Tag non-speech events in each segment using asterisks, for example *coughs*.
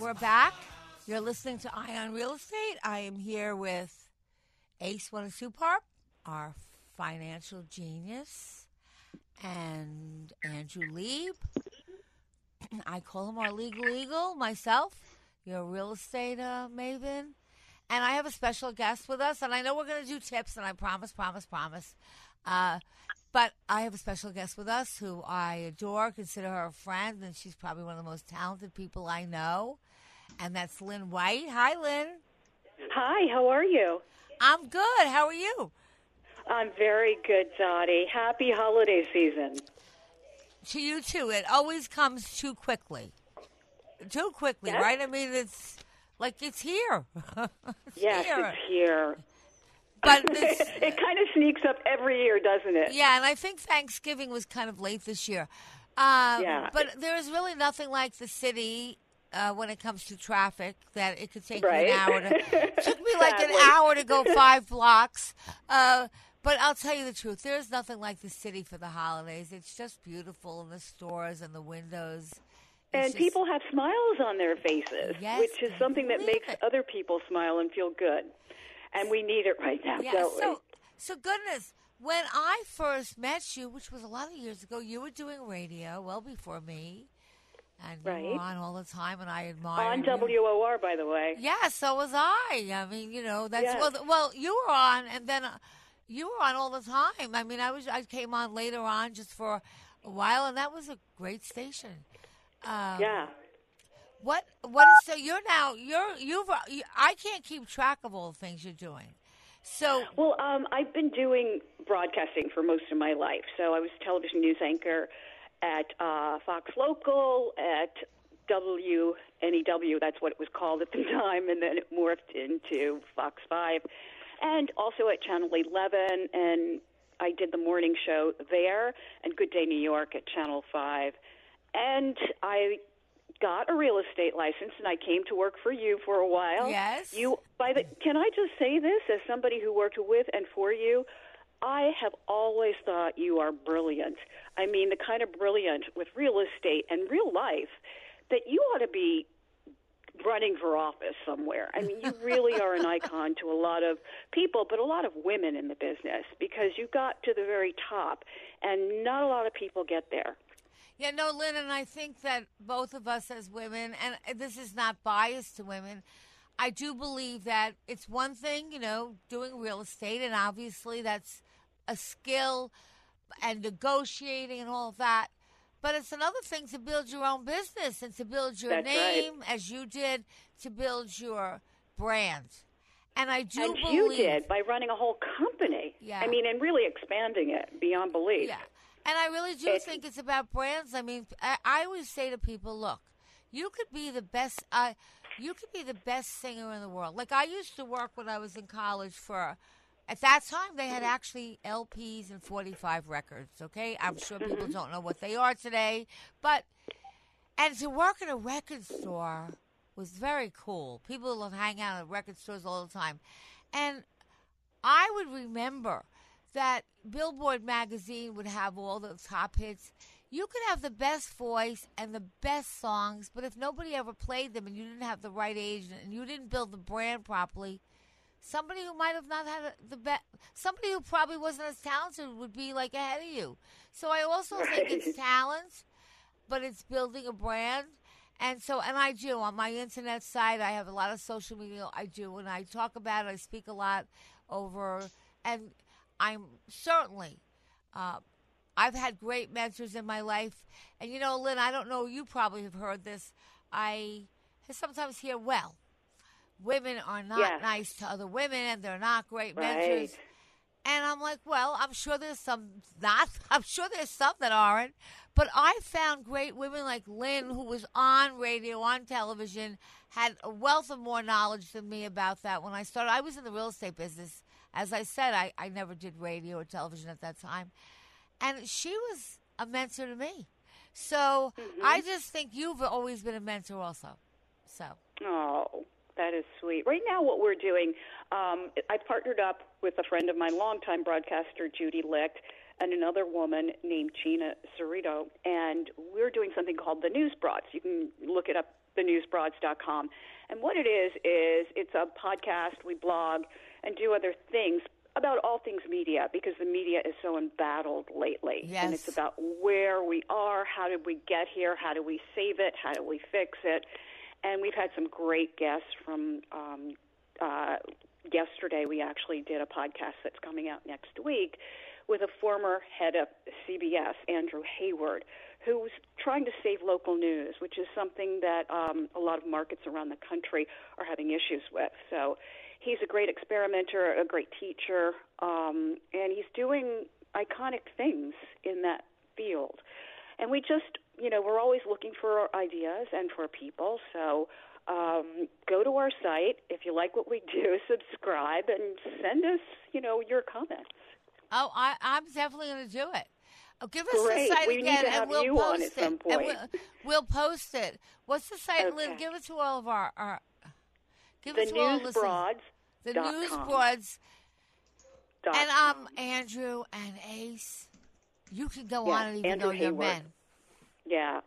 We're back. You're listening to Eye on Real Estate. I am here with Ace One Wanasuparp, our financial genius, and Andrew Lieb. *clears throat* I call him our legal eagle, myself. You're real estate uh, maven. And I have a special guest with us, and I know we're going to do tips, and I promise, promise, promise. Uh, but I have a special guest with us who I adore, consider her a friend, and she's probably one of the most talented people I know. And that's Lynn White. Hi, Lynn. Hi, how are you? I'm good. How are you? I'm very good, Dottie. Happy holiday season. To you too. It always comes too quickly. Too quickly, Yes. right? I mean, it's like it's here. *laughs* It's Yes, here. it's here. But *laughs* this, it kind of sneaks up every year, doesn't it? yeah, and I think Thanksgiving was kind of late this year. Um, Yeah. But there is really nothing like the city uh, when it comes to traffic that it could take Right. you an hour to. It *laughs* took me like an hour to go *laughs* five blocks. Uh, but I'll tell you the truth. There is nothing like the city for the holidays. It's just beautiful in the stores and the windows. It's And just- people have smiles on their faces, Yes, which is something that makes it. other people smile and feel good. And we need it right now, Yeah, don't so so goodness, when I first met you, which was a lot of years ago, you were doing radio well before me, and you were on all the time, and I admired admire On you. WOR, by the way. Yeah, so was I. I mean, you know, that's Yes. well. Well, you were on, and then uh, you were on all the time. I mean, I was. I came on later on just for a while, and that was a great station. Um, Yeah. What? What is so? You're now. You're. You've. You, I can't keep track of all the things you're doing. So Well, um, I've been doing broadcasting for most of my life. So I was television news anchor at uh, Fox Local, at WNEW, that's what it was called at the *laughs* time, and then it morphed into Fox 5, and also at Channel 11, and I did the morning show there, and Good Day New York at Channel 5. And I got a real estate license and I came to work for you for a while. Yes. You by the can I just say this as somebody who worked with and for you? I have always thought you are brilliant. I mean the kind of brilliant with real estate and real life that you ought to be running for office somewhere. I mean, you really are an *laughs* icon to a lot of people, but a lot of women in the business because you got to the very top and not a lot of people get there. Yeah, no, Lynn, and I think that both of us as women, and this is not biased to women, I do believe that it's one thing, you know, doing real estate, and obviously that's a skill and negotiating and all that. But it's another thing to build your own business and to build your That's right. name, as you did, to build your brand. And I do and believe you did by running a whole company. Yeah. I mean, and really expanding it beyond belief. Yeah. And I really do think it's about brands. I mean, I, I always say to people, look, you could be the best. Uh, you could be the best singer in the world. Like I used to work when I was in college for. At that time, they had actually LPs and 45 records. Okay, I'm sure people don't know what they are today, but and to work in a record store was very cool. People would hang out at record stores all the time, and I would remember that Billboard magazine would have all the top hits. You could have the best voice and the best songs, but if nobody ever played them and you didn't have the right agent and you didn't build the brand properly, somebody who might have not had the best, somebody who probably wasn't as talented would be like ahead of you. So I also *laughs* think it's talent, but it's building a brand. And so, and I do on my internet site. I have a lot of social media. I do, and I talk about it. I speak a lot over, and I'm certainly. Uh, I've had great mentors in my life, and you know, Lynn. I don't know. You probably have heard this. I sometimes hear, "Well, women are not Yeah. nice to other women, and they're not great Right. mentors." And I'm like, well, I'm sure there's some not. *laughs* I'm sure there's some that aren't. But I found great women like Lynn, who was on radio, on television, had a wealth of more knowledge than me about that. When I started, I was in the real estate business. As I said, I, I never did radio or television at that time. And she was a mentor to me. So I just think you've always been a mentor also. So, Oh, that is sweet. Right now, what we're doing, um, I partnered up with a friend of mine, longtime broadcaster Judy Licht, and another woman named Gina Cerrito, and we're doing something called the News Broads. You can look it up, thenewsbroads.com. And what it is is it's a podcast. We blog and do other things about all things media because the media is so embattled lately. And it's about where we are, how did we get here, how do we save it, how do we fix it. And we've had some great guests from um, uh, yesterday. We actually did a podcast that's coming out next week with a former head of CBS, Andrew Hayward, who's trying to save local news, which is something that um, a lot of markets around the country are having issues with. So he's a great experimenter, a great teacher, um, and he's doing iconic things in that field. And we just, you know, we're always looking for ideas and for people. So um, go to our site if you like what we do, *laughs* subscribe, and send us, you know, your comments. oh, I, I'm definitely going to do it. Oh, give us Great. the site We again, and we'll post it. And we'll, *laughs* we'll post it. What's the site, Lynn? Okay. Give it to all of our. our give The it to all our listeners. newsbroads. The news com. broads. And com. um, Andrew and Ace, you can go Yeah, on and even Andrew though you're Hayward. men. yeah.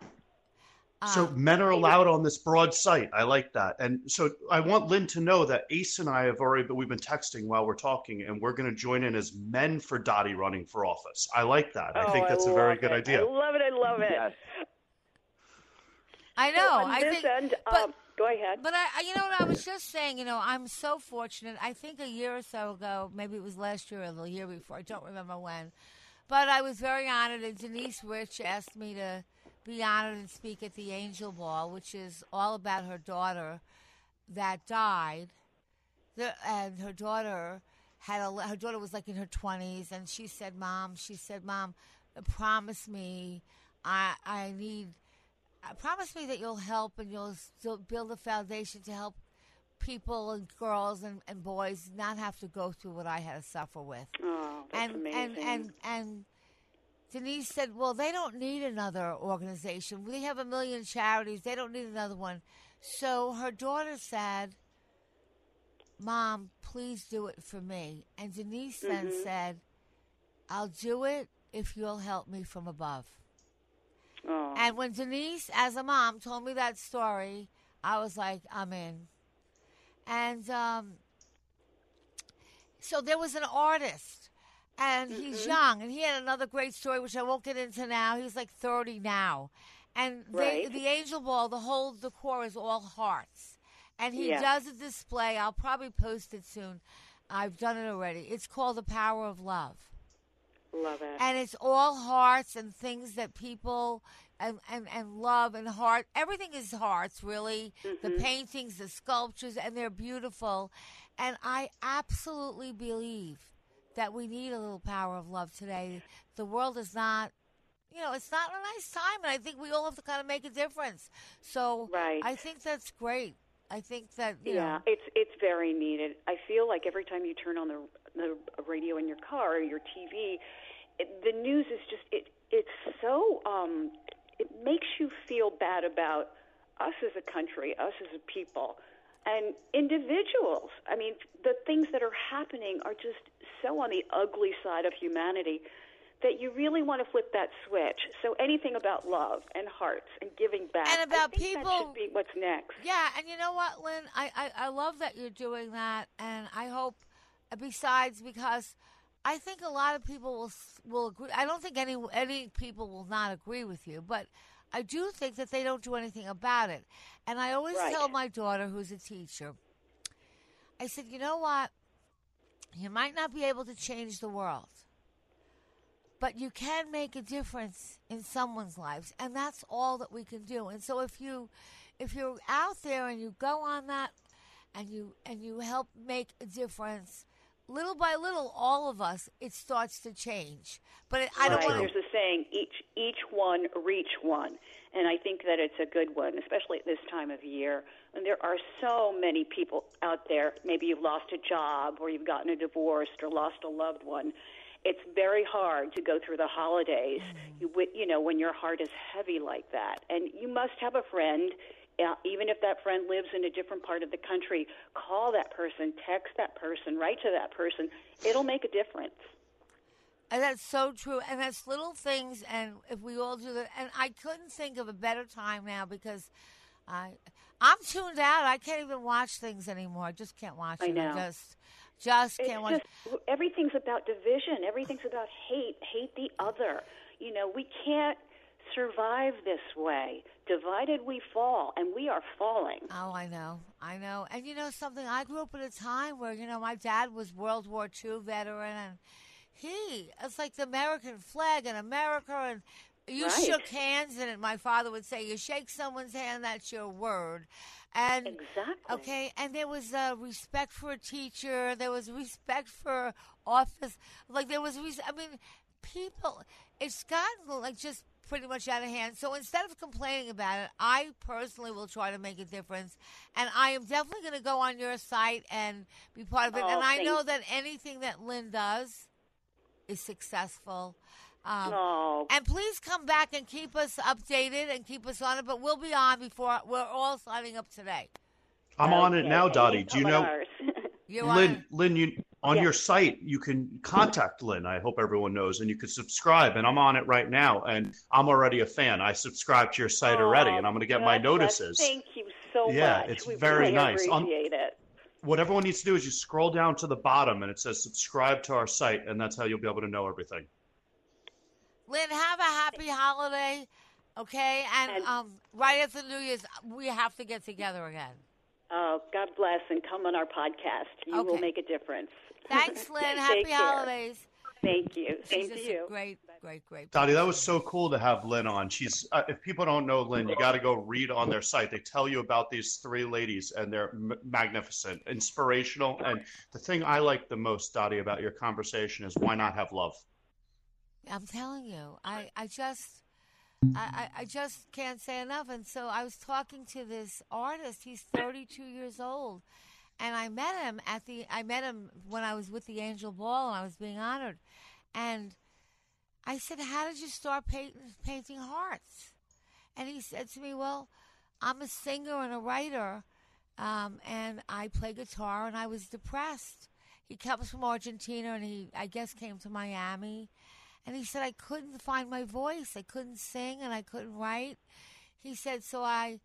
So Um, men are allowed on this broad site. I like that. And so I want Lynn to know that Ace and I have already been, we've been texting while we're talking, and we're going to join in as men for Dottie running for office. I like that. I oh, think that's a very love good it. idea. I love it. I love it. Yes. I So know. on I this think, end, but, um, go ahead. But I, you know what I was just saying. You know, I'm so fortunate. I think a year or so ago, maybe it was last year or the year before. I don't remember when. But I was very honored, and Denise Rich asked me to be honored and speak at the Angel Ball, which is all about her daughter that died. The, and her daughter had a her daughter was like in her 20s, and she said, "Mom," she said, "Mom, promise me, I I need." Promise me that you'll help and you'll still build a foundation to help people and girls and, and boys not have to go through what I had to suffer with. oh, that's and, amazing. and and and Denise said, "Well, they don't need another organization. We have a million charities. They don't need another one." So her daughter said, "Mom, please do it for me." And Denise then Mm-hmm. said, "I'll do it if you'll help me from above." Oh. And when Denise, as a mom, told me that story, I was like, I'm in. And um, so there was an artist, and he's young, and he had another great story, which I won't get into now. He's like 30 now. And they, Right. the Angel Ball, the whole decor is all hearts. And he Yeah. does a display. I'll probably post it soon. I've done it already. It's called The Power of Love love it. and it's all hearts and things that people and, and, and love and heart. Everything is hearts really. The mm-hmm. paintings the sculptures and they're beautiful. And i absolutely believe that we need a little power of love today. The world is not you know it's not a nice time and i think we all have to kind of make a difference. So Right. i think that's great. I think that you yeah, know. it's it's very needed. I feel like every time you turn on the the radio in your car or your TV, it, the news is just it it's so um it makes you feel bad about us as a country, us as a people, and individuals. I mean, the things that are happening are just so on the ugly side of humanity that you really want to flip that switch. So anything about love and hearts and giving back And about people- that should be what's next. Yeah, and you know what, Lynn? I, I, I love that you're doing that, and I hope, besides, because I think a lot of people will will agree. I don't think any any people will not agree with you, but I do think that they don't do anything about it. And I always Right. tell my daughter, who's a teacher, I said, you know what? You might not be able to change the world, but you can make a difference in someone's lives, and that's all that we can do. And so if you if you're out there and you go on that and you and you help make a difference little by little all of us it starts to change but it, i don't right. want There's a saying, each each one reach one, and I think that it's a good one, especially at this time of year. And there are so many people out there. Maybe you've lost a job, or you've gotten a divorce, or lost a loved one. It's very hard to go through the holidays, mm-hmm. you, wi- you know, when your heart is heavy like that. And you must have a friend. Uh, even if that friend lives in a different part of the country, call that person, text that person, write to that person. It'll make a difference. And that's so true. And that's little things. And if we all do that, and I couldn't think of a better time now because I, I'm tuned out. I can't even watch things anymore. I just can't watch I it. know. just, just It's can't watch. just everything's about division. Everything's about hate. Hate the other. You know, we can't survive this way. Divided we fall, and we are falling. Oh, I know, I know. And you know something? I grew up at a time where you know my dad was World War II veteran, and he it's like the American flag in America, and you Right. shook hands, and my father would say, "You shake someone's hand, that's your word." And Exactly. okay, and there was uh, respect for a teacher. There was respect for office. Like there was, res- I mean, people. It's gotten like just pretty much out of hand. So instead of complaining about it, I personally will try to make a difference, and I am definitely going to go on your site and be part of it. Oh, and I thank- know that anything that Lynn does is successful. Um, Oh, and please come back and keep us updated and keep us on it. But we'll be on before we're all signing up today. I'm on it now, And Dottie. Do you know, ours. *laughs* You want Lynn? Lynn, you on Yeah. your site you can contact Lynn. I hope everyone knows, and you can subscribe. And I'm on it right now, and I'm already a fan. I subscribe to your site already, and I'm going to get my God bless. notices. Thank you so Yeah, much. it's we very really nice. On- Appreciate it. What everyone needs to do is you scroll down to the bottom, and it says subscribe to our site, and that's how you'll be able to know everything. Lynn, have a happy holiday, okay? And, And- um, right after New Year's, we have to get together again. Oh, God bless, and come on our podcast. You will make a difference. Thanks, *laughs* Lynn. Happy care. holidays. Thank you. Same She's to just a you. Great, great, great. Dottie, that was so cool to have Lynn on. She's uh, if people don't know Lynn, you got to go read on their site. They tell you about these three ladies, and they're m- magnificent, inspirational. And the thing I like the most, Dottie, about your conversation is why not have love? I'm telling you, I, I just, I, I, just can't say enough. And so I was talking to this artist. He's 32 years old, and I met him at the. I met him when I was with the Angel Ball, and I was being honored. And I said, "How did you start painting, painting hearts?" And he said to me, "Well, I'm a singer and a writer, um, and I play guitar, and I was depressed." He comes from Argentina, and he, I guess, came to Miami. And he said, I couldn't find my voice. I couldn't sing and I couldn't write. He said, so I,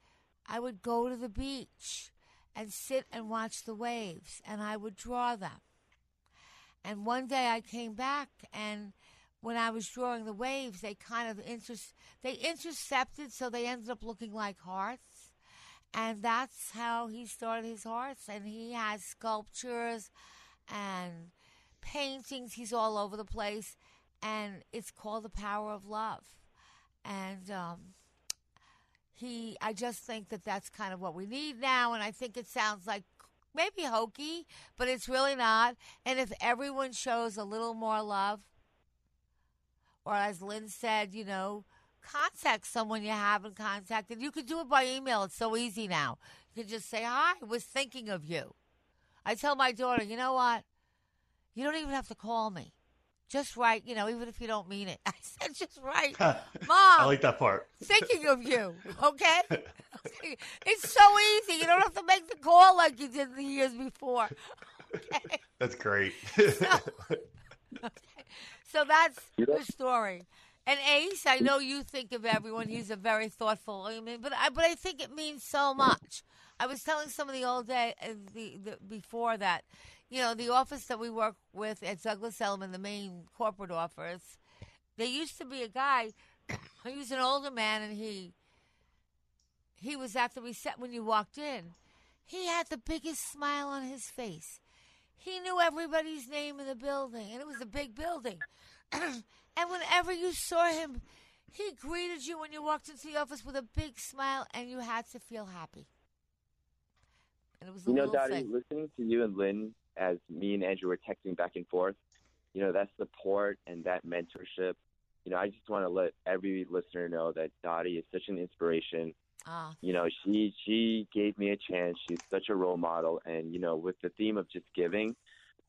I would go to the beach and sit and watch the waves and I would draw them. And one day I came back and when I was drawing the waves, they kind of inter- they intercepted, so they ended up looking like hearts. And that's how he started his hearts. And he has sculptures and paintings. He's all over the place and it's called the power of love. And um, he i just think that that's kind of what we need now and i think it sounds like maybe hokey but it's really not. And if everyone shows a little more love or as lynn said you know contact someone you haven't contacted. You could do it by email. It's so easy now. You can just say hi I was thinking of you. I tell my daughter you know what? You don't even have to call me just right, you know, even if you don't mean it. *laughs* I said, just right. *laughs* Mom, I like that part. *laughs* thinking of you, okay? it's so easy. You don't have to make the call like you did the years before. Okay. That's great. So So that's the story. And Ace, I know you think of everyone. He's a very thoughtful. I mean, but I but I think it means so much. I was telling somebody all day uh, the, the before that, you know, the office that we work with at Douglas Elliman, the main corporate office. There used to be a guy. *coughs* he was an older man, and he he was at the reset when you walked in. He had the biggest smile on his face. He knew everybody's name in the building, and it was a big building. *coughs* and whenever you saw him, he greeted you when you walked into the office with a big smile, and you had to feel happy. And it was You know, Dottie, thing. listening to you and Lynn as me and Andrew were texting back and forth, you know, that support and that mentorship, you know, I just want to let every listener know that Dottie is such an inspiration. Ah, You know, she she gave me a chance. She's such a role model, and you know, with the theme of just giving,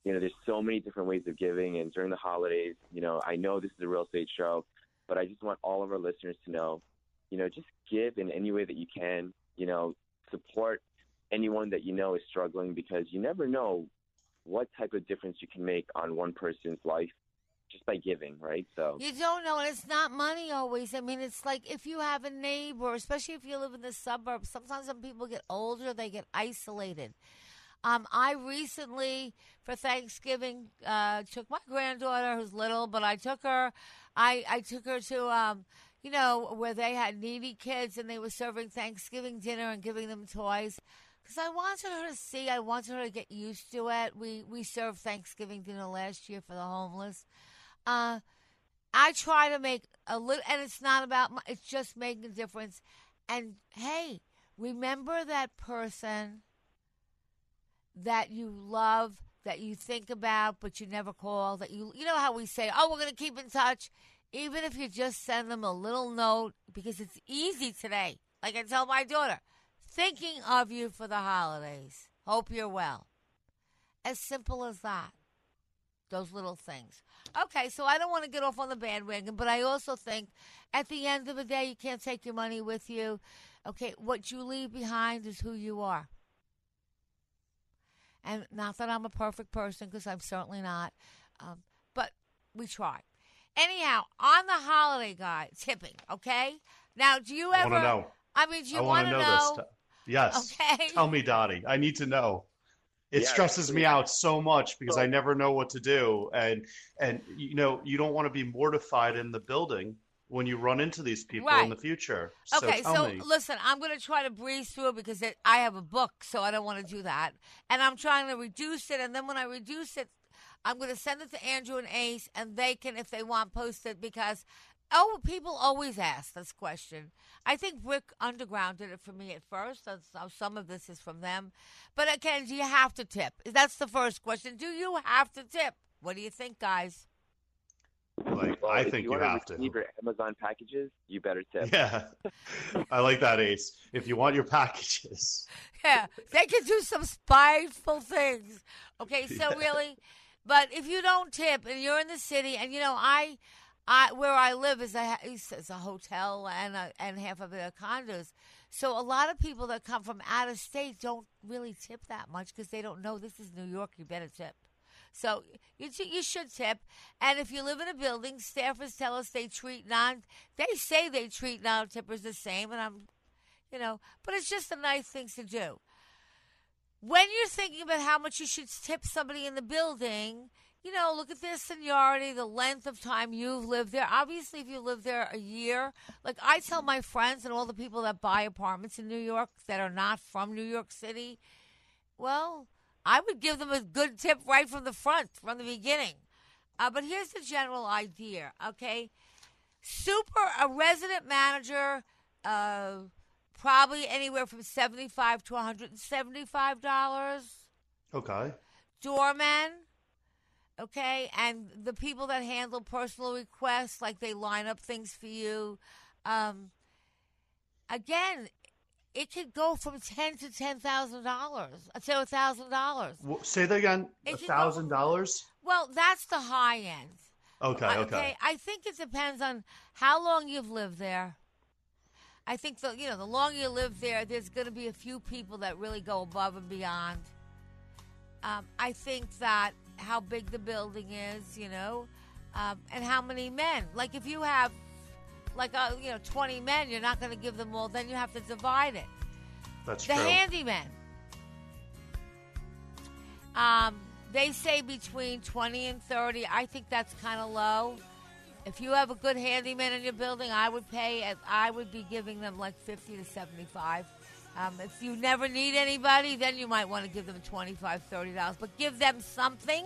you know, there's so many different ways of giving. And during the holidays, you know, I know this is a real estate show, but I just want all of our listeners to know, you know, just give in any way that you can. You know, support anyone that you know is struggling because you never know what type of difference you can make on one person's life just by giving, right? So You don't know, and it's not money always. I mean, it's like if you have a neighbor, especially if you live in the suburbs. Sometimes when people get older, they get isolated. Um, I recently, for Thanksgiving, uh, took my granddaughter, who's little, but I took her. I I took her to, um, you know, where they had needy kids, and they were serving Thanksgiving dinner and giving them toys. Because I wanted her to see, I wanted her to get used to it. We we served Thanksgiving dinner last year for the homeless. Uh, I try to make a little, and it's not about, my, it's just making a difference. And hey, remember that person that you love, that you think about, but you never call, that you, you know how we say, oh, we're to keep in touch. Even if you just send them a little note, because it's easy today. Like I tell my daughter, thinking of you for the holidays. Hope you're well. As simple as that those little things. Okay, so I don't want to get off on the bandwagon, but I also think at the end of the day, you can't take your money with you. Okay, what you leave behind is who you are. And not that I'm a perfect person, because I'm certainly not, um, but we try. Anyhow, on the holiday guide, tipping, okay? Now, do you I ever. know. I mean, do you want to know, this. Yes. Okay. Tell me, Dottie. I need to know. It Yeah, stresses me out so much because So- I never know what to do, and and you know you don't want to be mortified in the building when you run into these people Right. in the future. So Okay, tell so me. listen, I'm going to try to breeze through it because it, I have a book, so I don't want to do that. And I'm trying to reduce it, and then when I reduce it, I'm going to send it to Andrew and Ace, and they can, if they want, post it because. Oh, people always ask this question. I think Brick Underground did it for me at first. That's how uh, some of this is from them. But again, do you have to tip? That's the first question. Do you have to tip? What do you think, guys? like, well, I if think you, you, want have to to. receive your Amazon packages, you better tip. Yeah, *laughs* I like that, Ace. If you want your packages, *laughs* Yeah, they can do some spiteful things. Okay, so *laughs* Yeah. really, but if you don't tip and you're in the city, and you know, I, I where I live is a is a hotel and a, and half of it are condos. So a lot of people that come from out of state don't really tip that much because they don't know this is New York. You better tip. So you you should tip, and if you live in a building, staffers tell us they treat non. They say they treat non tippers the same, and I'm, you know, but it's just a nice thing to do when you're thinking about how much you should tip somebody in the building, you know, look at their seniority, the length of time you've lived there. Obviously, if you live there a year, like I tell my friends and all the people that buy apartments in New York that are not from New York City, well, I would give them a good tip right from the front, from the beginning. Uh, but here's the general idea, okay? Super, a resident manager, uh, probably anywhere from seventy-five to one hundred and seventy-five dollars. okay. Doorman, okay, and the people that handle personal requests, like they line up things for you. Um, again, it could go from ten to ten thousand dollars, uh, to a thousand dollars. Say that again. A It can go thousand dollars. Well, that's the high end. Okay. I- Okay. I think it depends on how long you've lived there. I think the you know the longer you live there, there's going to be a few people that really go above and beyond. Um, I think that how big the building is, you know, um, and how many men. Like if you have, like uh, you know, twenty men, you're not going to give them all. Then you have to divide it. That's the true. handyman. Um, they say between twenty and thirty. I think that's kind of low. If you have a good handyman in your building, I would pay. I would be giving them like fifty to seventy-five. Um, if you never need anybody, then you might want to give them $25, $30. But give them something.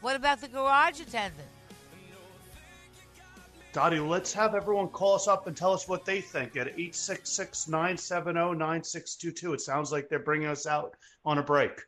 What about the garage attendant? Dottie, let's have everyone call us up and tell us what they think at 866 970 9622. It sounds like they're bringing us out on a break.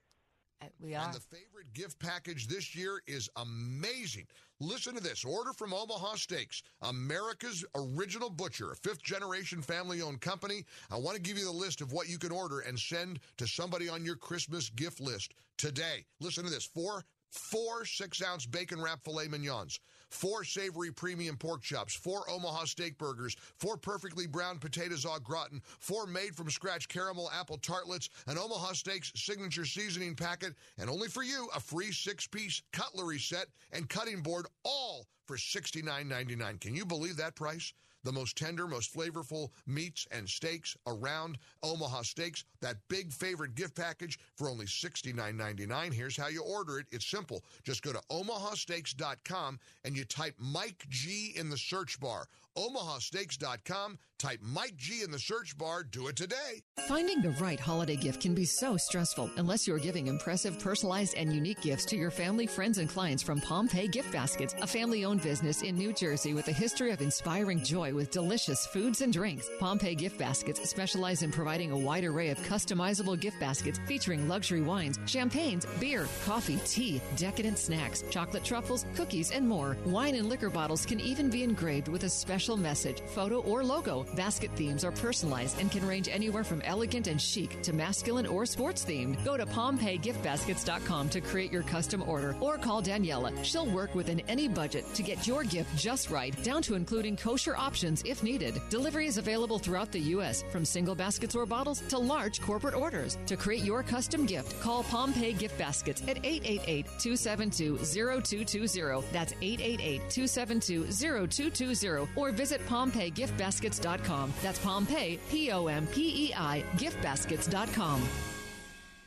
Uh, We are. And the favorite gift package this year is amazing. Listen to this. Order from Omaha Steaks, America's original butcher, a fifth generation family owned company. I want to give you the list of what you can order and send to somebody on your Christmas gift list today. Listen to this. Four four six ounce bacon wrap filet mignons, four savory premium pork chops, four Omaha steak burgers, four perfectly browned potatoes au gratin, four made from scratch caramel apple tartlets, an Omaha Steaks signature seasoning packet, and only for you, a free six piece cutlery set and cutting board, all for $69.99. Can you believe that price? The most tender, most flavorful meats and steaks around Omaha Steaks. That big favorite gift package for only $69.99. Here's how you order it. It's simple. Just go to omahasteaks.com and you type Mike G in the search bar. omahasteaks.com, type Mike G in the search bar. Do it today. Finding the right holiday gift can be so stressful unless you're giving impressive, personalized, and unique gifts to your family, friends, and clients from Pompeii Gift Baskets, a family owned business in New Jersey with a history of inspiring joy with delicious foods and drinks. Pompeii Gift Baskets specialize in providing a wide array of customizable gift baskets featuring luxury wines, champagnes, beer, coffee, tea, decadent snacks, chocolate truffles, cookies, and more. Wine and liquor bottles can even be engraved with a special message, photo, or logo. Basket themes are personalized and can range anywhere from elegant and chic to masculine or sports themed. Go to PompeiiGiftBaskets.com to create your custom order or call Daniela. She'll work within any budget to get your gift just right, down to including kosher options if needed. Delivery is available throughout the U.S., from single baskets or bottles to large corporate orders. To create your custom gift, call Pompeii Gift Baskets at 888 272 0220. That's 888 272 0220. Or visit PompeiiGiftBaskets.com. That's Pompeii, P O M P E I, giftbaskets.com.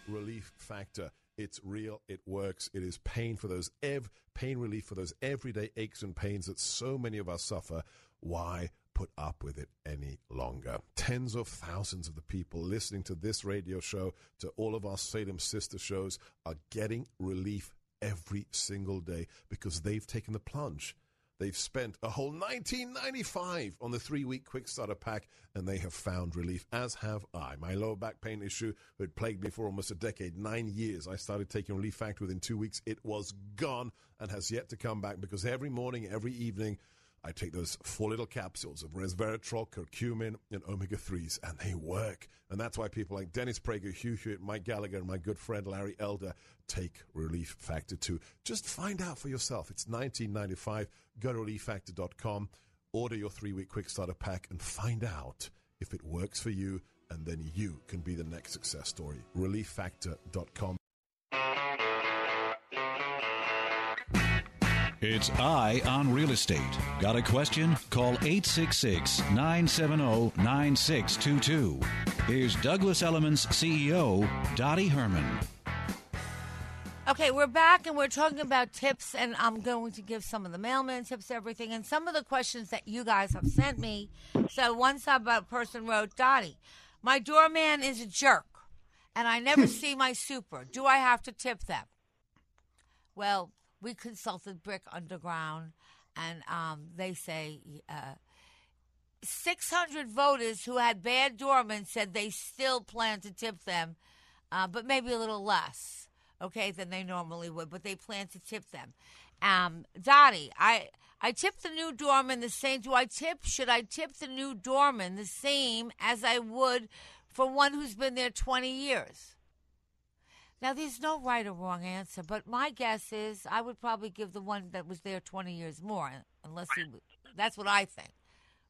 relief factor. It's real. It works. It is pain for those ev- pain relief for those everyday aches and pains that so many of us suffer. Why put up with it any longer? Tens of thousands of the people listening to this radio show, to all of our Salem sister shows, are getting relief every single day because they've taken the plunge. They've spent a whole 1995 on the three-week quick starter pack, and they have found relief. As have I. My lower back pain issue had plagued me for almost a decade, nine years. I started taking Relief Factor within two weeks. It was gone and has yet to come back because every morning, every evening, I take those four little capsules of resveratrol, curcumin, and omega 3s, and they work. And that's why people like Dennis Prager, Hugh Hewitt, Mike Gallagher, and my good friend Larry Elder take Relief Factor 2. Just find out for yourself. It's 1995. Go to relieffactor.com, order your three week quick starter pack, and find out if it works for you, and then you can be the next success story. Relieffactor.com. It's Eye on Real Estate. Got a question? Call 866 970 9622. Here's Douglas Elliman's CEO, Dottie Herman. Okay, we're back and we're talking about tips, and I'm going to give some of the mailman tips, everything, and some of the questions that you guys have sent me. So, one sub person wrote, Dottie, my doorman is a jerk, and I never *laughs* see my super. Do I have to tip them? Well, we consulted Brick Underground, and um, they say uh, 600 voters who had bad doormen said they still plan to tip them, uh, but maybe a little less, okay, than they normally would. But they plan to tip them. Um, Dottie, I I tip the new doorman the same. Do I tip? Should I tip the new doorman the same as I would for one who's been there 20 years? Now, there's no right or wrong answer, but my guess is I would probably give the one that was there 20 years more, unless he. That's what I think,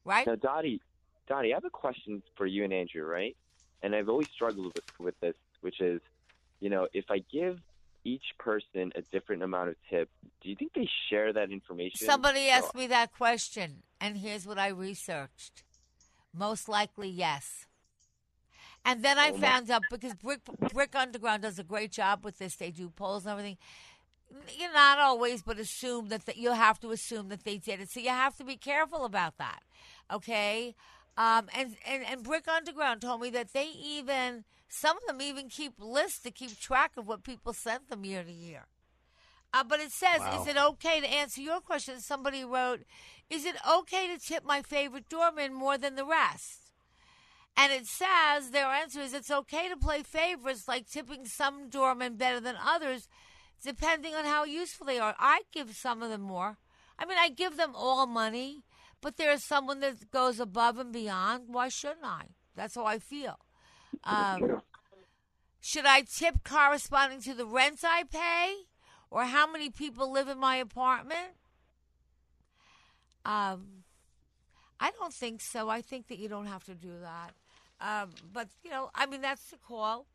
right? Now, Dottie, Dottie, I have a question for you and Andrew, right? And I've always struggled with, with this, which is, you know, if I give, each person a different amount of tip. Do you think they share that information? Somebody asked me that question, and here's what I researched. Most likely, yes. And then I Oh, found out because Brick Brick Underground does a great job with this. They do polls and everything. You're not always, but assume that the, you have to assume that they did it. So you have to be careful about that. Okay. Um, and, and and Brick Underground told me that they even some of them even keep lists to keep track of what people sent them year to year. Uh, but it says, Wow. is it okay to answer your question? Somebody wrote, is it okay to tip my favorite doorman more than the rest? And it says their answer is it's okay to play favorites, like tipping some doormen better than others, depending on how useful they are. I give some of them more. I mean, I give them all money, but there's someone that goes above and beyond. Why shouldn't I? That's how I feel. Um, should I tip corresponding to the rent I pay or how many people live in my apartment? Um, I don't think so. I think that you don't have to do that. Um, but, you know, I mean, that's the call.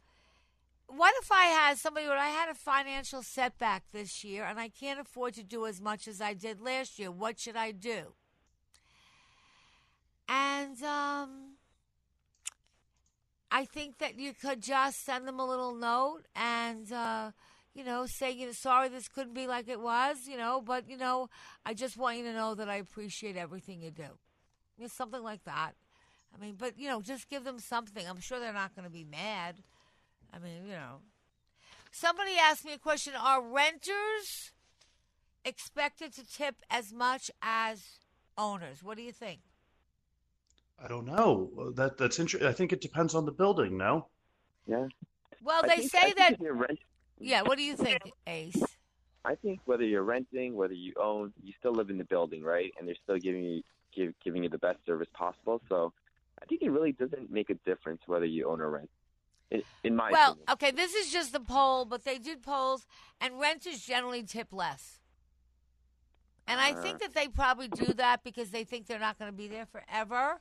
What if I had somebody, when I had a financial setback this year and I can't afford to do as much as I did last year? What should I do? And um, I think that you could just send them a little note and, uh, you know, say, you know, sorry this couldn't be like it was, you know, but, you know, I just want you to know that I appreciate everything you do. You know, something like that. I mean, but, you know, just give them something. I'm sure they're not going to be mad. I mean, you know. Somebody asked me a question Are renters expected to tip as much as owners? What do you think? I don't know. That that's interesting. I think it depends on the building. No. Yeah. Well, I they think- say I that. rent- Yeah, what do you think, Ace? I think whether you're renting, whether you own, you still live in the building, right? And they're still giving you give, giving you the best service possible. So I think it really doesn't make a difference whether you own or rent. In, in my Well, opinion. okay, this is just the poll, but they did polls, and renters generally tip less. And I think uh. that they probably do that because they think they're not going to be there forever.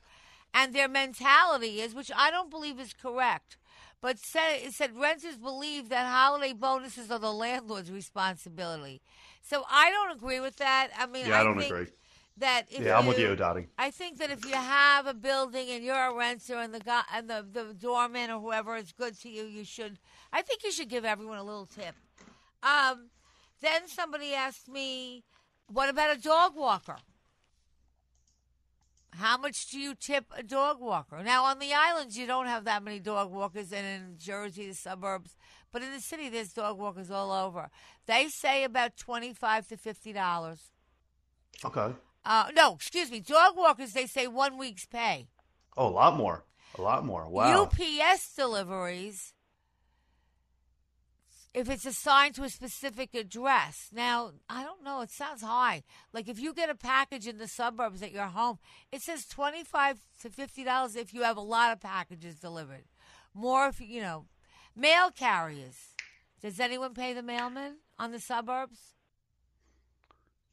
And their mentality is, which I don't believe is correct, but said, it said renters believe that holiday bonuses are the landlord's responsibility. So I don't agree with that. I mean, Yeah, I don't think agree. That if Yeah, I'm with you, Dottie. I think that if you have a building and you're a renter and the guy and the, the doorman or whoever is good to you, you should. I think you should give everyone a little tip. Um, then somebody asked me, "What about a dog walker? How much do you tip a dog walker?" Now on the islands, you don't have that many dog walkers, and in Jersey, the suburbs, but in the city, there's dog walkers all over. They say about twenty-five to fifty dollars. Okay. Uh, no, excuse me. Dog walkers, they say one week's pay. Oh, a lot more. A lot more. Wow. UPS deliveries, if it's assigned to a specific address. Now, I don't know. It sounds high. Like if you get a package in the suburbs at your home, it says twenty-five to fifty dollars if you have a lot of packages delivered. More if you you know, mail carriers. Does anyone pay the mailman on the suburbs?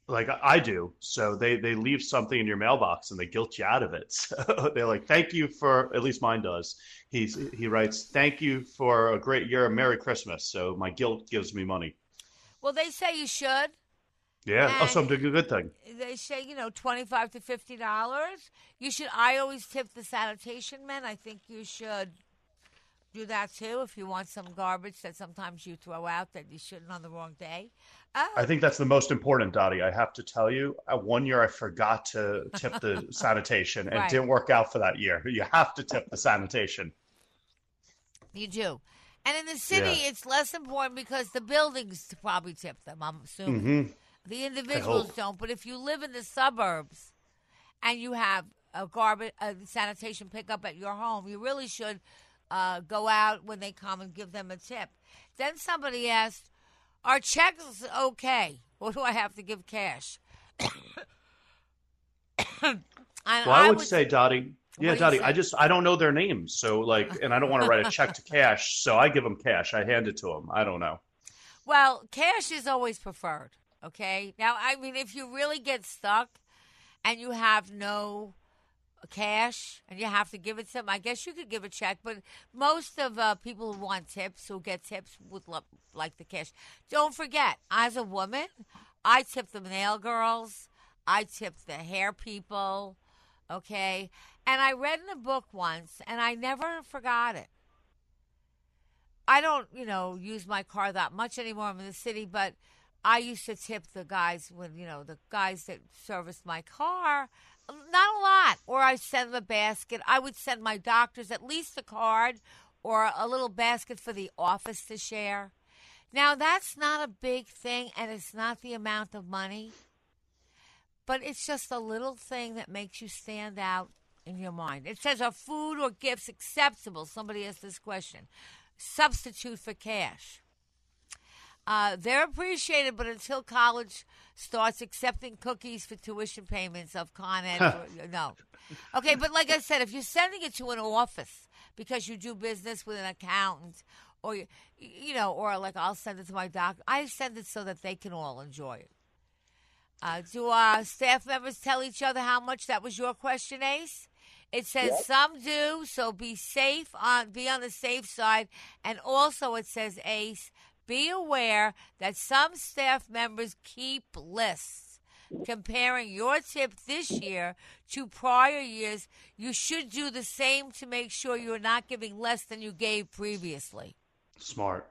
Like I- do. So they they leave something in your mailbox and they guilt you out of it. *laughs* So they're like, "Thank you for." At least mine does. He's he writes, "Thank you for a great year. Merry Christmas." So my guilt gives me money. Well, they say you should. Yeah. oh, so I'm doing a good thing. they say you know 25 to 50 dollars you should i always tip the sanitation men i think you should do that too if you want some garbage that sometimes you throw out that you shouldn't on the wrong day oh, I think that's the most important, Dottie. I have to tell you, uh, one year I forgot to tip the *laughs* sanitation, and Right. it didn't work out for that year. You have to tip the sanitation. you do and in the city Yeah. it's less important because the buildings probably tip them i'm assuming Mhm. the individuals don't but if you live in the suburbs and you have a garbage a sanitation pickup at your home you really should uh, go out when they come and give them a tip then somebody asked are checks okay *laughs* What do i have to give cash *coughs* Well, I would say, Dottie. Yeah, Dottie. I just I don't know their names, so like, and I don't want to write a check to cash, so I give them cash. I hand it to them. I don't know. Well, cash is always preferred. Okay. Now, I mean, if you really get stuck and you have no cash and you have to give it them. I guess you could give a check, but most of uh, people who want tips, who get tips, would lo- like the cash. Don't forget, as a woman, I tip the nail girls, I tip the hair people, okay? And I read in a book once, and I never forgot it. I don't, you know, use my car that much anymore. I'm in the city, but I used to tip the guys when, you know, the guys that serviced my car. Not a lot. Or I send them a basket. I would send my doctors at least a card or a little basket for the office to share. Now, that's not a big thing, and it's not the amount of money, but it's just a little thing that makes you stand out in your mind. It says, Are food or gifts acceptable? Somebody asked this question. Substitute for cash. Uh, they're appreciated, but until college starts accepting cookies for tuition payments of Con Ed, or- no. Okay, but like I said, if you're sending it to an office because you do business with an accountant, or you, you know, or like I'll send it to my doctor, I send it so that they can all enjoy it. Uh, do our staff members tell each other how much? That was your question, Ace. It says some do, so be safe on be on the safe side. And also it says Ace, be aware that some staff members keep lists comparing your tip this year to prior years. You should do the same to make sure you're not giving less than you gave previously. Smart.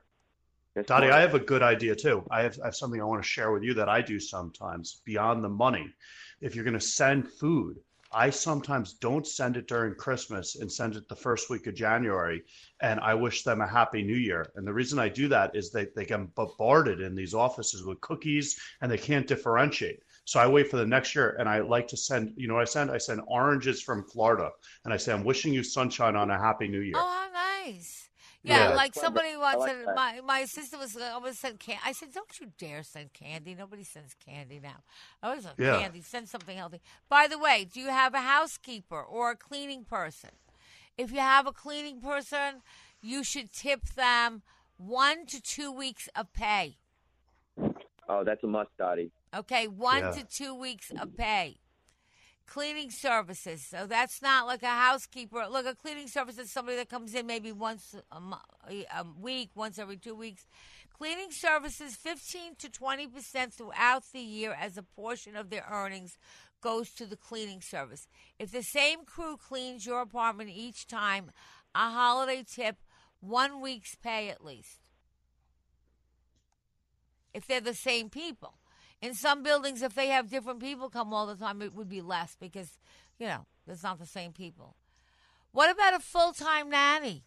That's Dottie. I have a good idea too. I have, I have something I want to share with you that I do sometimes beyond the money. If you're going to send food, I sometimes don't send it during Christmas and send it the first week of January. And I wish them a happy new year. And the reason I do that is they, they get bombarded in these offices with cookies and they can't differentiate. So I wait for the next year and I like to send, you know I send? I send oranges from Florida and I say, I'm wishing you sunshine on a happy new year. Oh, how nice. Yeah, Yeah. like somebody once like said, that. my, my assistant was uh, going to send candy. I said, don't you dare send candy. Nobody sends candy now. I always like, Yeah. candy. Send something healthy. By the way, do you have a housekeeper or a cleaning person? If you have a cleaning person, you should tip them one to two weeks of pay. Oh, that's a must, Dottie. Okay, one Yeah. to two weeks of pay. Cleaning services. So that's not like a housekeeper. Look, a cleaning service is somebody that comes in maybe once a, a week, once every two weeks. Cleaning services, 15 to 20% throughout the year as a portion of their earnings goes to the cleaning service. If the same crew cleans your apartment each time, a holiday tip, one week's pay at least. If they're the same people. In some buildings, if they have different people come all the time, it would be less because, you know, it's not the same people. What about a full time nanny?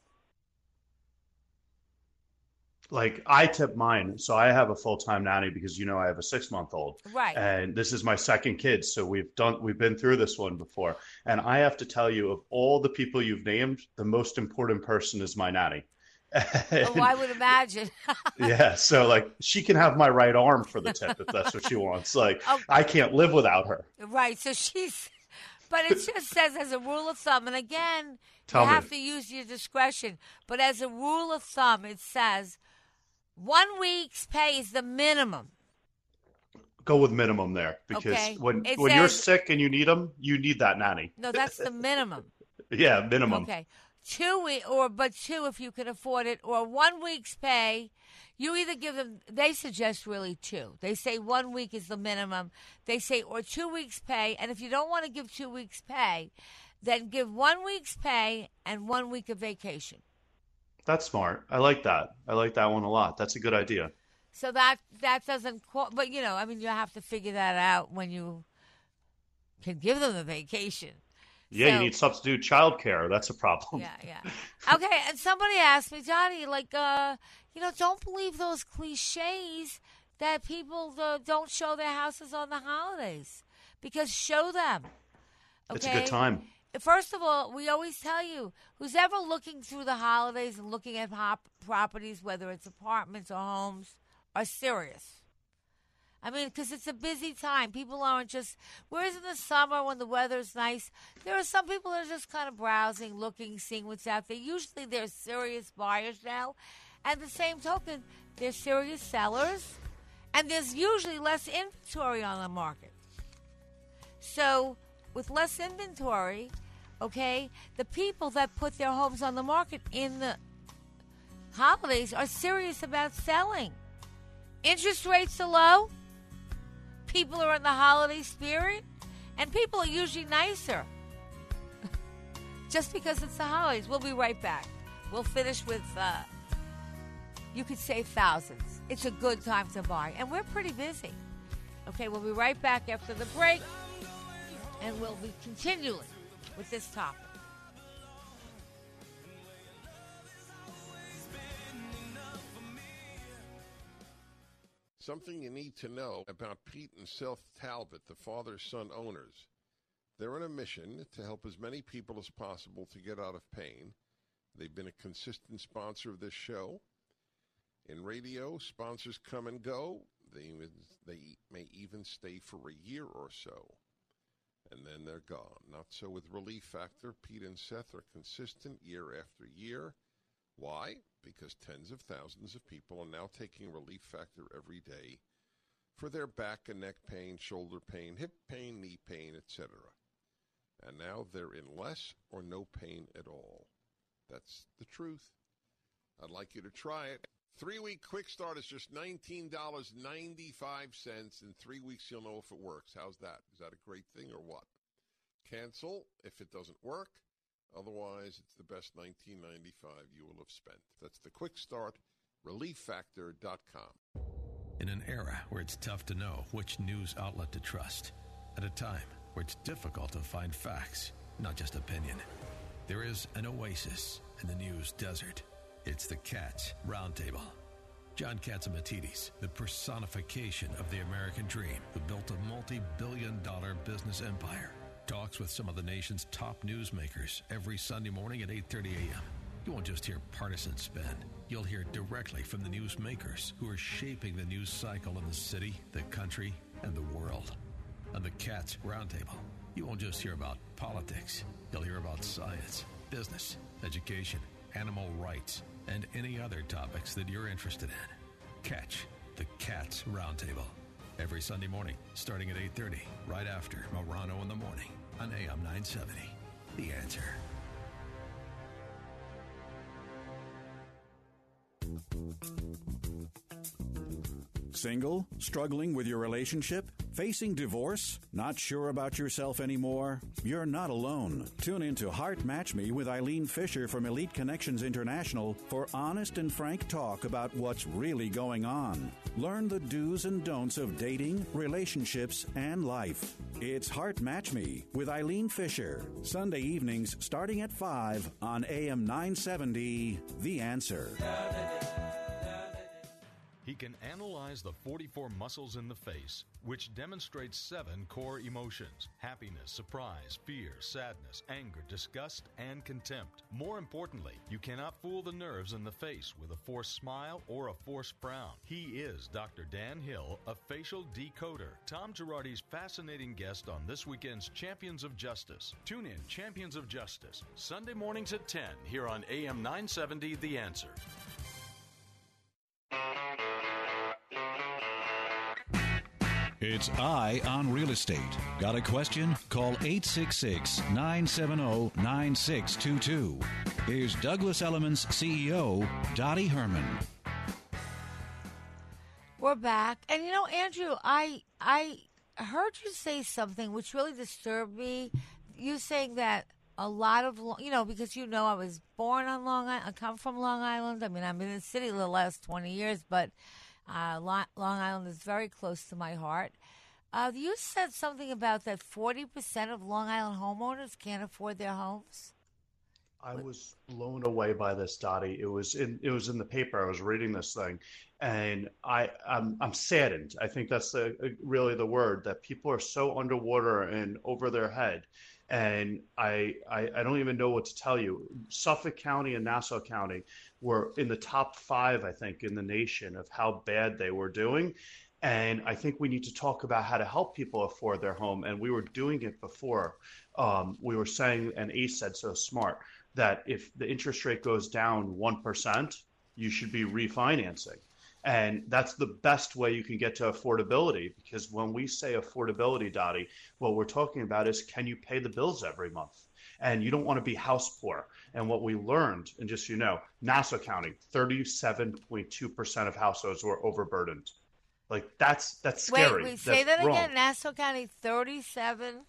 like I tip mine. So I have a full time nanny because you know I have a six month old. Right. And this is my second kid. So we've done we've been through this one before. And I have to tell you, of all the people you've named, the most important person is my nanny. Oh, I would imagine. *laughs* yeah. So like she can have my right arm for the tip if that's what she wants. Like Oh. I can't live without her. right. So she's, *laughs* but it just says as a rule of thumb, and again, Tell you me. have to use your discretion, but as a rule of thumb, it says one week's pay is the minimum. Go with minimum there because Okay. when It when you're sick and you need them, you need that nanny. No, that's the minimum. *laughs* Yeah, minimum. Okay. Two week or but two if you can afford it, or one week's pay. You either give them. They suggest really two. They say one week is the minimum. They say or two weeks pay, and if you don't want to give two weeks pay, then give one week's pay and one week of vacation. That's smart. I like that. I like that one a lot. That's a good idea. So that that doesn't. qu- But you know, I mean, you have to figure that out when you can give them the vacation. Yeah, So- you need substitute childcare. That's a problem. Yeah, yeah. *laughs* Okay, and somebody asked me, Johnny, like, uh, you know, don't believe those cliches that people uh, don't show their houses on the holidays because show them. Okay? It's a good time. First of all, we always tell you who's ever looking through the holidays and looking at hop- properties, whether it's apartments or homes, are serious. I mean, because it's a busy time. People aren't just. Whereas in the summer when the weather's nice, there are some people that are just kind of browsing, looking, seeing what's out there. Usually they're serious buyers now. And the same token, they're serious sellers. And there's usually less inventory on the market. So, with less inventory, Okay? The people that put their homes on the market in the holidays are serious about selling. Interest rates are low. People are in the holiday spirit. And people are usually nicer. *laughs* Just because it's the holidays. We'll be right back. We'll finish with, uh, you could save thousands. It's a good time to buy. And we're pretty busy. Okay, we'll be right back after the break. And we'll be continuing with this topic. Something you need to know about Pete and Seth Talbot, the father son owners. They're on a mission to help as many people as possible to get out of pain. They've been a consistent sponsor of this show. In radio, sponsors come and go. They, they may even stay for a year or so, and then they're gone. Not so with Relief Factor. Pete and Seth are consistent year after year. Why? Because tens of thousands of people are now taking Relief Factor every day for their back and neck pain, shoulder pain, hip pain, knee pain, etc. And now they're in less or no pain at all. That's the truth. I'd like you to try it. Three week quick start is just $19.95. In three weeks, you'll know if it works. How's that? Is that a great thing or what? Cancel if it doesn't work. Otherwise, it's the best 1995 you will have spent. That's the quick start, relieffactor.com. In an era where it's tough to know which news outlet to trust, at a time where it's difficult to find facts, not just opinion, there is an oasis in the news desert. It's the Cats Roundtable. John Catsimatidis, the personification of the American dream, who built a multi-billion dollar business empire, talks with some of the nation's top newsmakers every Sunday morning at 8:30 a.m. You won't just hear partisan spin. You'll hear directly from the newsmakers who are shaping the news cycle in the city, the country, and the world. On the Cats Roundtable, you won't just hear about politics. You'll hear about science, business, education, animal rights, and any other topics that you're interested in. Catch the Cats Roundtable every Sunday morning, starting at 8:30, right after Morano in the morning on AM 970. The answer. Single? Struggling with your relationship? Facing divorce? Not sure about yourself anymore? You're not alone. Tune in to Heart Match Me with Eileen Fisher from Elite Connections International for honest and frank talk about what's really going on. Learn the do's and don'ts of dating, relationships, and life. It's Heart Match Me with Eileen Fisher. Sunday evenings starting at 5 on AM 970. The Answer. He can analyze the 44 muscles in the face, which demonstrates seven core emotions happiness, surprise, fear, sadness, anger, disgust, and contempt. More importantly, you cannot fool the nerves in the face with a forced smile or a forced frown. He is Dr. Dan Hill, a facial decoder. Tom Girardi's fascinating guest on this weekend's Champions of Justice. Tune in Champions of Justice, Sunday mornings at 10 here on AM 970 The Answer. It's Eye on Real Estate. Got a question? Call 866 970 9622. Here's Douglas Elliman's CEO, Dottie Herman. We're back. And you know, Andrew, I I heard you say something which really disturbed me. You saying that a lot of you know because you know I was born on Long Island. I come from Long Island. I mean, I'm in the city the last twenty years, but uh, Long Island is very close to my heart. Uh, you said something about that forty percent of Long Island homeowners can't afford their homes. I was blown away by this, Dottie. It was in it was in the paper. I was reading this thing, and I I'm, I'm saddened. I think that's the really the word that people are so underwater and over their head, and I, I I don't even know what to tell you. Suffolk County and Nassau County were in the top five, I think, in the nation of how bad they were doing. And I think we need to talk about how to help people afford their home. And we were doing it before. Um, we were saying, and Ace said so smart, that if the interest rate goes down 1%, you should be refinancing. And that's the best way you can get to affordability because when we say affordability, Dottie, what we're talking about is can you pay the bills every month? And you don't want to be house poor. And what we learned, and just so you know, Nassau County, 37.2% of households were overburdened. Like that's that's scary. Wait, wait say that's that wrong. again. Nassau County, 37.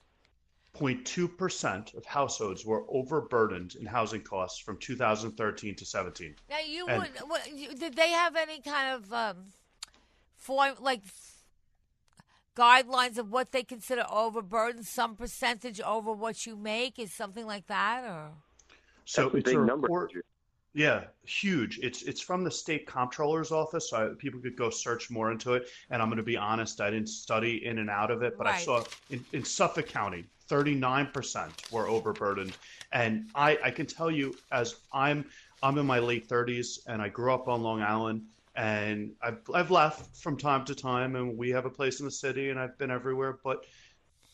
0.2% of households were overburdened in housing costs from 2013 to 17. Now you And- would. What, you, did they have any kind of um, form like guidelines of what they consider overburdened? Some percentage over what you make is something like that, or So That's a big a number. report- Yeah, huge. It's it's from the state comptroller's office. So I, people could go search more into it. And I'm going to be honest, I didn't study in and out of it, but I saw in, in Suffolk County, 39% were overburdened. And I, I can tell you, as I'm I'm in my late 30s, and I grew up on Long Island, and I've I've left from time to time, and we have a place in the city, and I've been everywhere, but.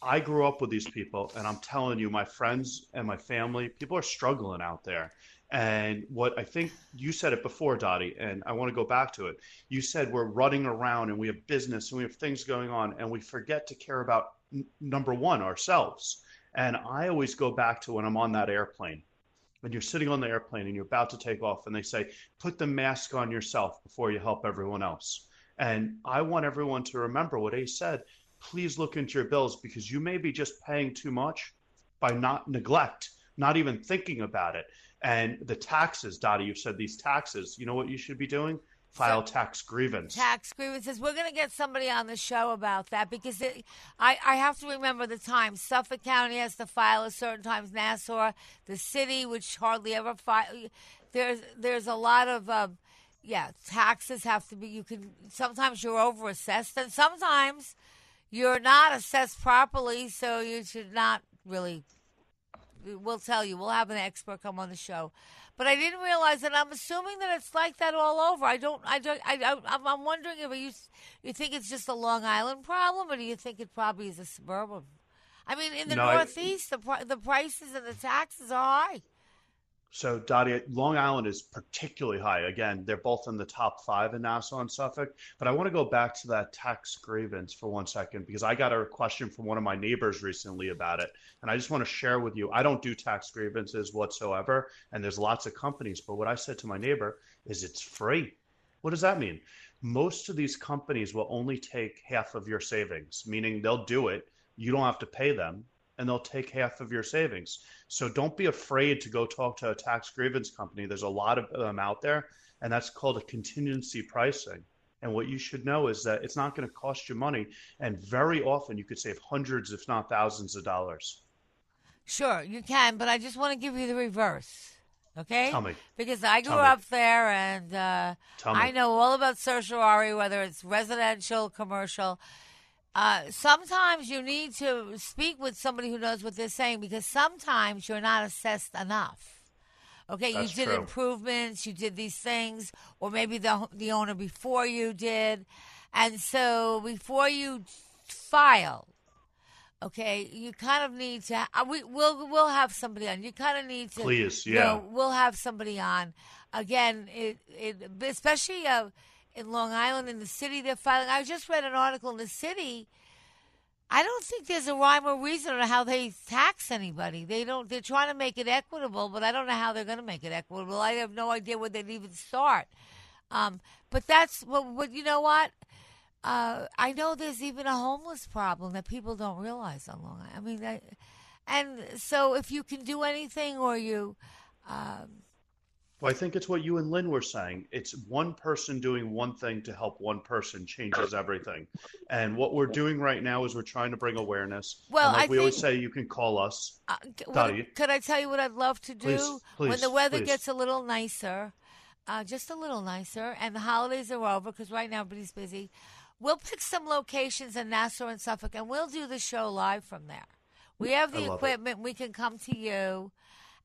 I grew up with these people, and I'm telling you, my friends and my family, people are struggling out there. And what I think you said it before, Dottie, and I want to go back to it. You said we're running around and we have business and we have things going on, and we forget to care about n- number one, ourselves. And I always go back to when I'm on that airplane and you're sitting on the airplane and you're about to take off, and they say, put the mask on yourself before you help everyone else. And I want everyone to remember what Ace said. Please look into your bills because you may be just paying too much by not neglect, not even thinking about it. And the taxes, Dottie, you've said these taxes. You know what you should be doing? File tax grievance. tax grievances. We're going to get somebody on the show about that because it, I, I have to remember the time. Suffolk County has to file at certain times. Nassau, the city, which hardly ever file. There's there's a lot of uh, yeah taxes have to be. You can sometimes you're over assessed and sometimes you're not assessed properly, so you should not really. We'll tell you. We'll have an expert come on the show. But I didn't realize that. I'm assuming that it's like that all over. I don't. I don't. I, I, I'm- I'm wondering if you you think it's just a Long Island problem, or do you think it probably is a suburban? I mean, in the No, I- Northeast, the pri- the prices and the taxes are high. So, Dottie, Long Island is particularly high. Again, they're both in the top five in Nassau and Suffolk. But I want to go back to that tax grievance for one second because I got a question from one of my neighbors recently about it. And I just want to share with you I don't do tax grievances whatsoever. And there's lots of companies. But what I said to my neighbor is it's free. What does that mean? Most of these companies will only take half of your savings, meaning they'll do it. You don't have to pay them and they'll take half of your savings. So don't be afraid to go talk to a tax grievance company. There's a lot of them out there, and that's called a contingency pricing. And what you should know is that it's not going to cost you money, and very often you could save hundreds, if not thousands, of dollars. Sure, you can, but I just want to give you the reverse. Okay? Tell me. Because I grew up there and uh, Tell me. I know all about certiorari, whether it's residential, commercial. Uh, sometimes you need to speak with somebody who knows what they're saying because sometimes you're not assessed enough. Okay, That's you did true. improvements, you did these things, or maybe the the owner before you did, and so before you file, okay, you kind of need to. Uh, we we'll we'll have somebody on. You kind of need to. Please, you yeah. know, we'll have somebody on. Again, it it especially uh, in Long Island in the city they're filing. I just read an article in the city. I don't think there's a rhyme or reason on how they tax anybody. They don't. They're trying to make it equitable, but I don't know how they're going to make it equitable. I have no idea where they'd even start. Um, but that's what. But you know what? Uh, I know there's even a homeless problem that people don't realize on Long Island. I mean, and so if you can do anything, or you, um, Well, I think it's what you and Lynn were saying. It's one person doing one thing to help one person changes everything. And what we're doing right now is we're trying to bring awareness. Well, like I we always say, you can call us. Uh, could I tell you what I'd love to do Please, when the weather please. gets a little nicer, uh, just a little nicer, and the holidays are over because right now everybody's busy. We'll pick some locations in Nassau and Suffolk, and we'll do the show live from there. We have the love it. equipment. We can come to you,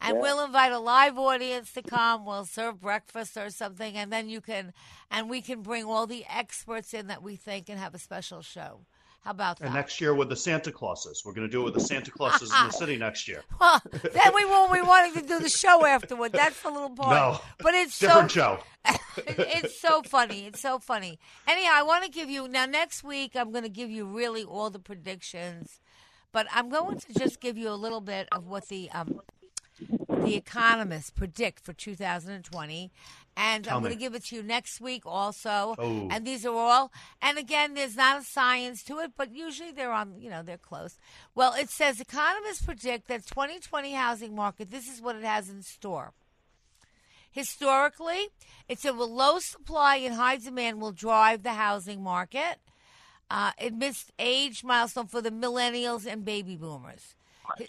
and Yeah. we'll invite a live audience to come. We'll serve breakfast or something, and then you can, and we can bring all the experts in that we think and have a special show. How about that? And next year with the Santa Clauses. We're going to do it with the Santa Clauses in the *laughs* city next year. Well, then we won't be wanting to do the show *laughs* afterward. That's the little part. No. but it's Different so, show. *laughs* it's so funny. It's so funny. Anyhow, I want to give you now. Next week, I'm going to give you really all the predictions, but I'm going to just give you a little bit of what the um, the economists predict for 2020. And Tell I'm going to give it to you next week also. Oh. And these are all, and again, there's not a science to it, but usually they're on, you know, they're close. Well, it says economists predict that 2020 housing market, this is what it has in store. Historically, it's a low supply and high demand will drive the housing market. Uh, it missed age milestone for the millennials and baby boomers.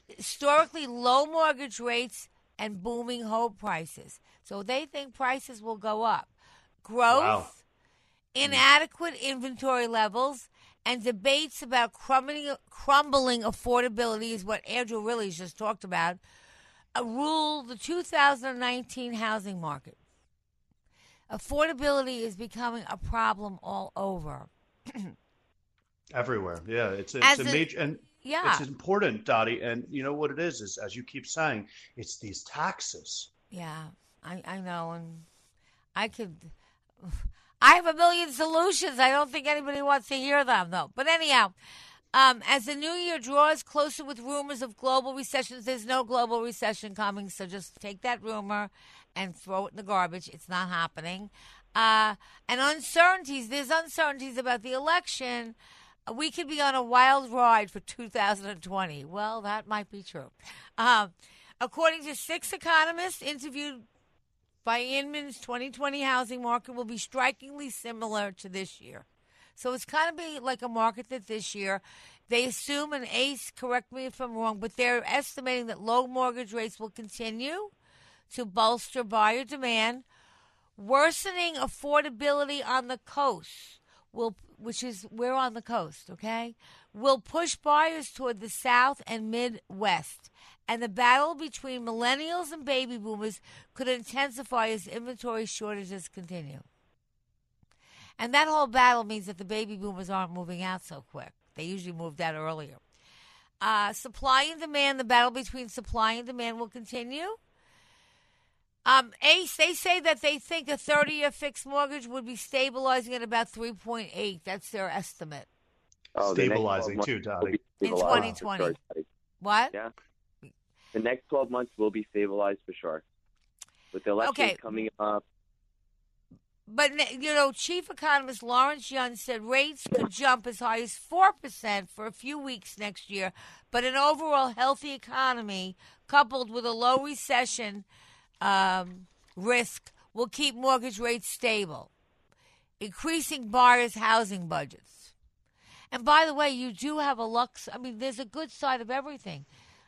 Historically, low mortgage rates and booming home prices. So they think prices will go up. Growth, Wow. inadequate inventory levels, and debates about crumbling, crumbling affordability is what Andrew really just talked about. Uh, rule the 2019 housing market. Affordability is becoming a problem all over. *clears throat* Everywhere, yeah. It's it's As a- major and Yeah. it's important, Dottie. And you know what it is is as you keep saying, it's these taxes. Yeah, I, I know, and I could. *laughs* I have a million solutions. I don't think anybody wants to hear them, though. But anyhow, um, as the new year draws closer with rumors of global recessions, there's no global recession coming. So just take that rumor and throw it in the garbage. It's not happening. Uh, and uncertainties. There's uncertainties about the election. We could be on a wild ride for 2020. Well, that might be true. Um, according to six economists interviewed by Inman's 2020 housing market will be strikingly similar to this year. So it's kind of be like a market that this year they assume an ace, correct me if I'm wrong, but they're estimating that low mortgage rates will continue to bolster buyer demand, worsening affordability on the coast will which is we're on the coast, okay? Will push buyers toward the south and midwest. And the battle between millennials and baby boomers could intensify as inventory shortages continue. And that whole battle means that the baby boomers aren't moving out so quick. They usually moved out earlier. Uh, supply and demand, the battle between supply and demand will continue. Um, Ace, they say that they think a 30 year fixed mortgage would be stabilizing at about 3.8. That's their estimate. Oh, the next 12 Stabilizing too, will Dottie. In 2020. sure, What? Yeah. The next 12 months will be stabilized for sure. With the election Okay. coming up, But, you know, chief economist Lawrence Yun said rates could jump as high as 4% for a few weeks next year, but an overall healthy economy coupled with a low recession um, risk will keep mortgage rates stable, increasing buyers' housing budgets. And by the way, you do have a lux. I mean, there's a good side of everything.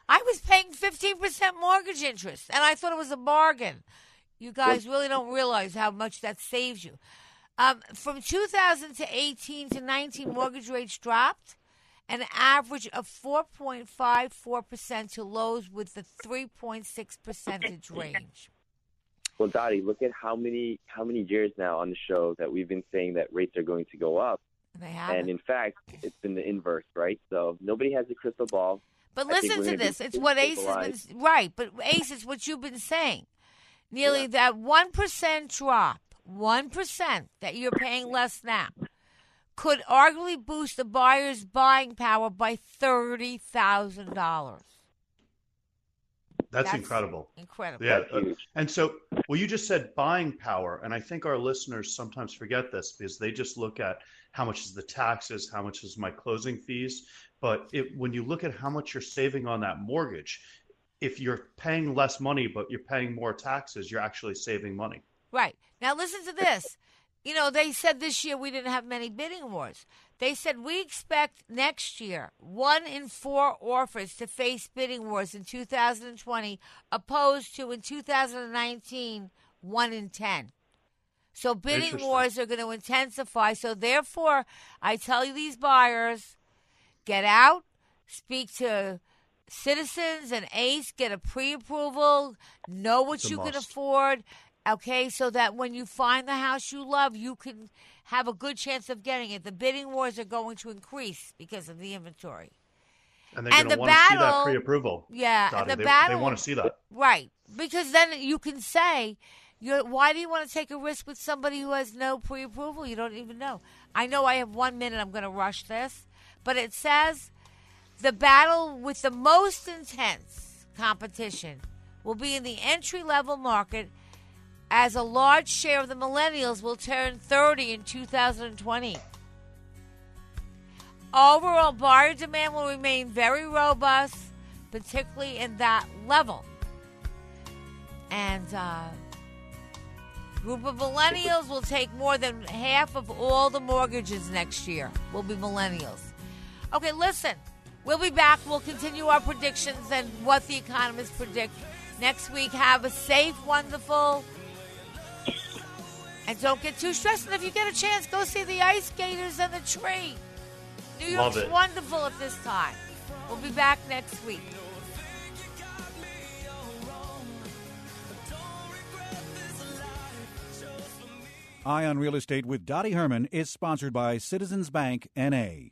I was paying 15% mortgage interest, and I thought it was a bargain. You guys really don't realize how much that saves you. Um, from 2000 to 18 to 19, mortgage rates dropped an average of 4.54% to lows with the 3.6 percentage range. well, Dottie, look at how many how many years now on the show that we've been saying that rates are going to go up, They have and in fact, it's been the inverse, right? So nobody has a crystal ball. But I listen to this. It's what Ace has been right, but Ace is what you've been saying. Nearly that one percent drop, one percent that you're paying less now, could arguably boost the buyer's buying power by thirty thousand dollars. That's, That's incredible. incredible. Yeah. Uh, and so, well, you just said buying power. And I think our listeners sometimes forget this because they just look at how much is the taxes, how much is my closing fees. But it, when you look at how much you're saving on that mortgage, if you're paying less money, but you're paying more taxes, you're actually saving money. Right. Now listen to this. You know, they said this year we didn't have many bidding wars. They said we expect next year one in four offers to face bidding wars in 2020, opposed to in 2019, one in 10. So bidding wars are going to intensify. So therefore, I tell you, these buyers, get out, speak to citizens and ACE, get a pre-approval, know what It's you can afford. Okay, so that when you find the house you love, you can have a good chance of getting it. The bidding wars are going to increase because of the inventory. And they're And going to the want to see that battle- pre-approval. Yeah, and the they, battle- they want to see that. Right. Because then you can say, You're, why do you want to take a risk with somebody who has no pre-approval? You don't even know. I know I have one minute. I'm going to rush this, but it says the battle with the most intense competition will be in the entry level market as a large share of the millennials will turn 30 in 2020. Overall, buyer demand will remain very robust, particularly in that level. And uh, group of millennials will take more than half of all the mortgages next year. Will be millennials. Okay, listen. We'll be back. We'll continue our predictions and what the economists predict next week. Have a safe, wonderful, and don't get too stressed. And if you get a chance, go see the ice skaters and the tree. New York's Love wonderful at this time. We'll be back next week. Eye on Real Estate with Dottie Herman is sponsored by Citizens Bank NA.